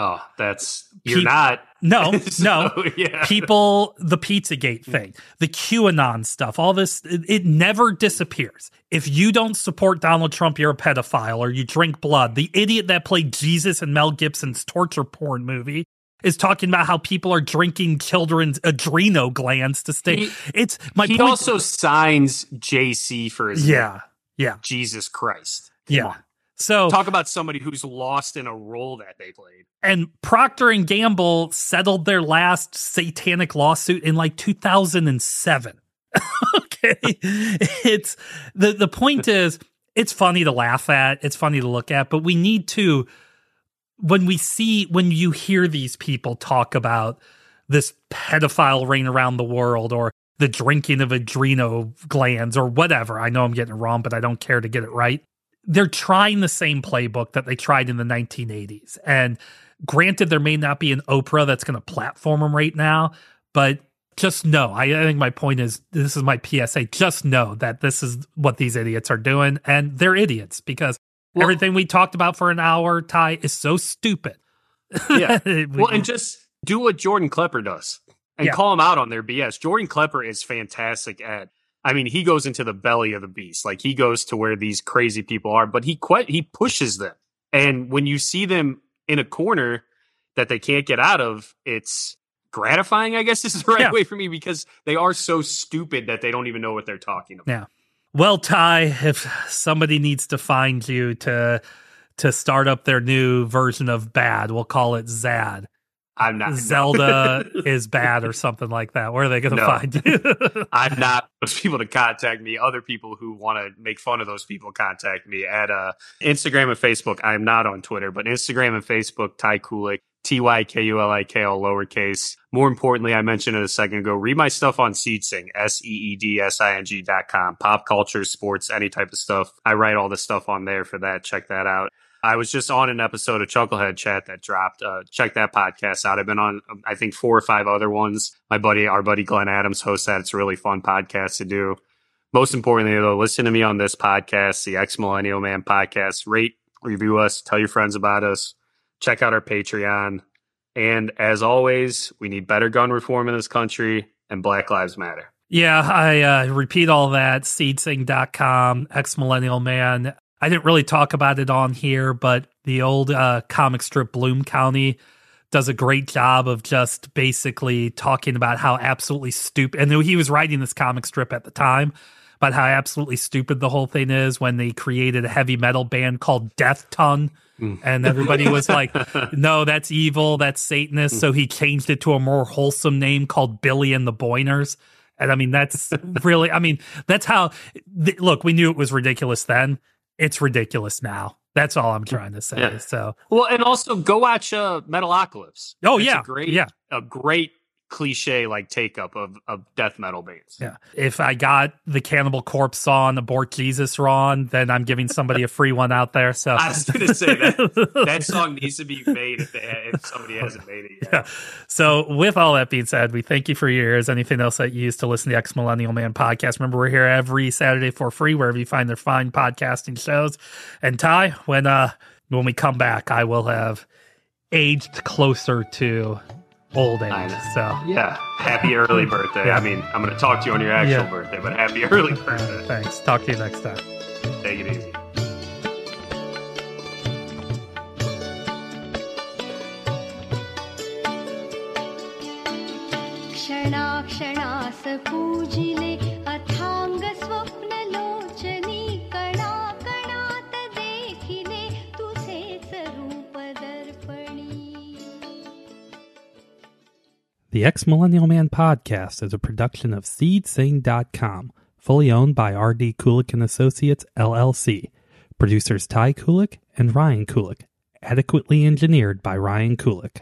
Oh, that's you're Peop- not. No, So, no. yeah. people the pizzagate thing the qanon stuff all this it, it never disappears if you don't support donald trump you're a pedophile or you drink blood the idiot that played jesus in mel gibson's torture porn movie is talking about how people are drinking children's adrenal glands to stay He- it's my he point also signs JC for his yeah yeah Jesus Christ. Come yeah on. so Talk about somebody who's lost in a role that they played. And procter and gamble settled their last satanic lawsuit in like 2007 okay it's the the point is it's funny to laugh at it's funny to look at but we need to when we see when you hear these people talk about this pedophile reign around the world or the drinking of adrenal glands or whatever i know i'm getting it wrong but i don't care to get it right they're trying the same playbook that they tried in the 1980s. And granted, there may not be an Oprah that's going to platform them right now, but just know. I, I think my point is this is my PSA. Just know that this is what these idiots are doing, and they're idiots because Well- everything we talked about for an hour, Ty, is so stupid. Yeah. We- Well, and just do what Jordan Klepper does and Yeah. call him out on their BS. Jordan Klepper is fantastic at. I mean, he goes into the belly of the beast. Like he goes to where these crazy people are, but he quite he pushes them. And when you see them in a corner that they can't get out of, it's gratifying. I guess this is the right Yeah. way for me because they are so stupid that they don't even know what they're talking about. Yeah. Well, Ty, if somebody needs to find you to to start up their new version of BADD, we'll call it Zad. I'm not Zelda is bad or something like that. Where are they going to No. find you? I'm not those people to contact me. Other people who want to make fun of those people contact me at uh, Instagram and Facebook. I'm not on Twitter, but Instagram and Facebook, Ty Kulik, T Y K U L I K, all lowercase. More importantly, I mentioned it a second ago. Read my stuff on SeedSing, S E E D S I N G dot com. Pop culture, sports, any type of stuff. I write all the stuff on there for that. Check that out. I was just on an episode of Chucklehead Chat that dropped. Uh, check that podcast out. I've been on, um, I think, four or five other ones. My buddy, our buddy Glenn Adams hosts that. It's a really fun podcast to do. Most importantly, though, listen to me on this podcast, the Ex Millennial Man podcast. Rate, review us, tell your friends about us. Check out our Patreon. And as always, we need better gun reform in this country, and Black Lives Matter. yeah, I uh, repeat all that. Seedsing.com, ex millennial man. I didn't really talk about it on here, but the old uh, comic strip Bloom County does a great job of just basically talking about how absolutely stupid. And he was writing this comic strip at the time about how absolutely stupid the whole thing is when they created a heavy metal band called Deathtongue Mm. And everybody was like, no, that's evil. That's Satanist. Mm. So he changed it to a more wholesome name called Billy and the Boingers. And I mean, that's really, I mean, that's how, th- look, we knew it was ridiculous then. It's ridiculous now. That's all I'm trying to say. Yeah. So, well, and also go watch uh, Metalocalypse. Oh, yeah. great, yeah. A great cliche like take up of, of death metal bands. Yeah. If I got the Cannibal Corpse on Abort Jesus Ron, then I'm giving somebody a free one out there. So I was going to say that that song needs to be made if, they, if somebody hasn't made it yet. Yeah. So with all that being said, we thank you for your ears. Anything else that you use to listen to the Ex Millennial Man podcast? Remember, we're here every Saturday for free wherever you find their fine podcasting shows. And Ty, when uh when we come back, I will have aged closer to old age. So yeah, happy early birthday. yeah. I mean, I'm going to talk to you on your actual yeah. birthday, but happy early birthday. Uh, thanks. Talk to you next time. Take it easy. क्षणाक्षणास पूजिले अथांग स्वप्न The Ex Millennial Man podcast is a production of SeedSing.com, fully owned by R.D. Kulik and Associates, LLC. Producers Ty Kulik and Ryan Kulik. Adequately engineered by Ryan Kulik.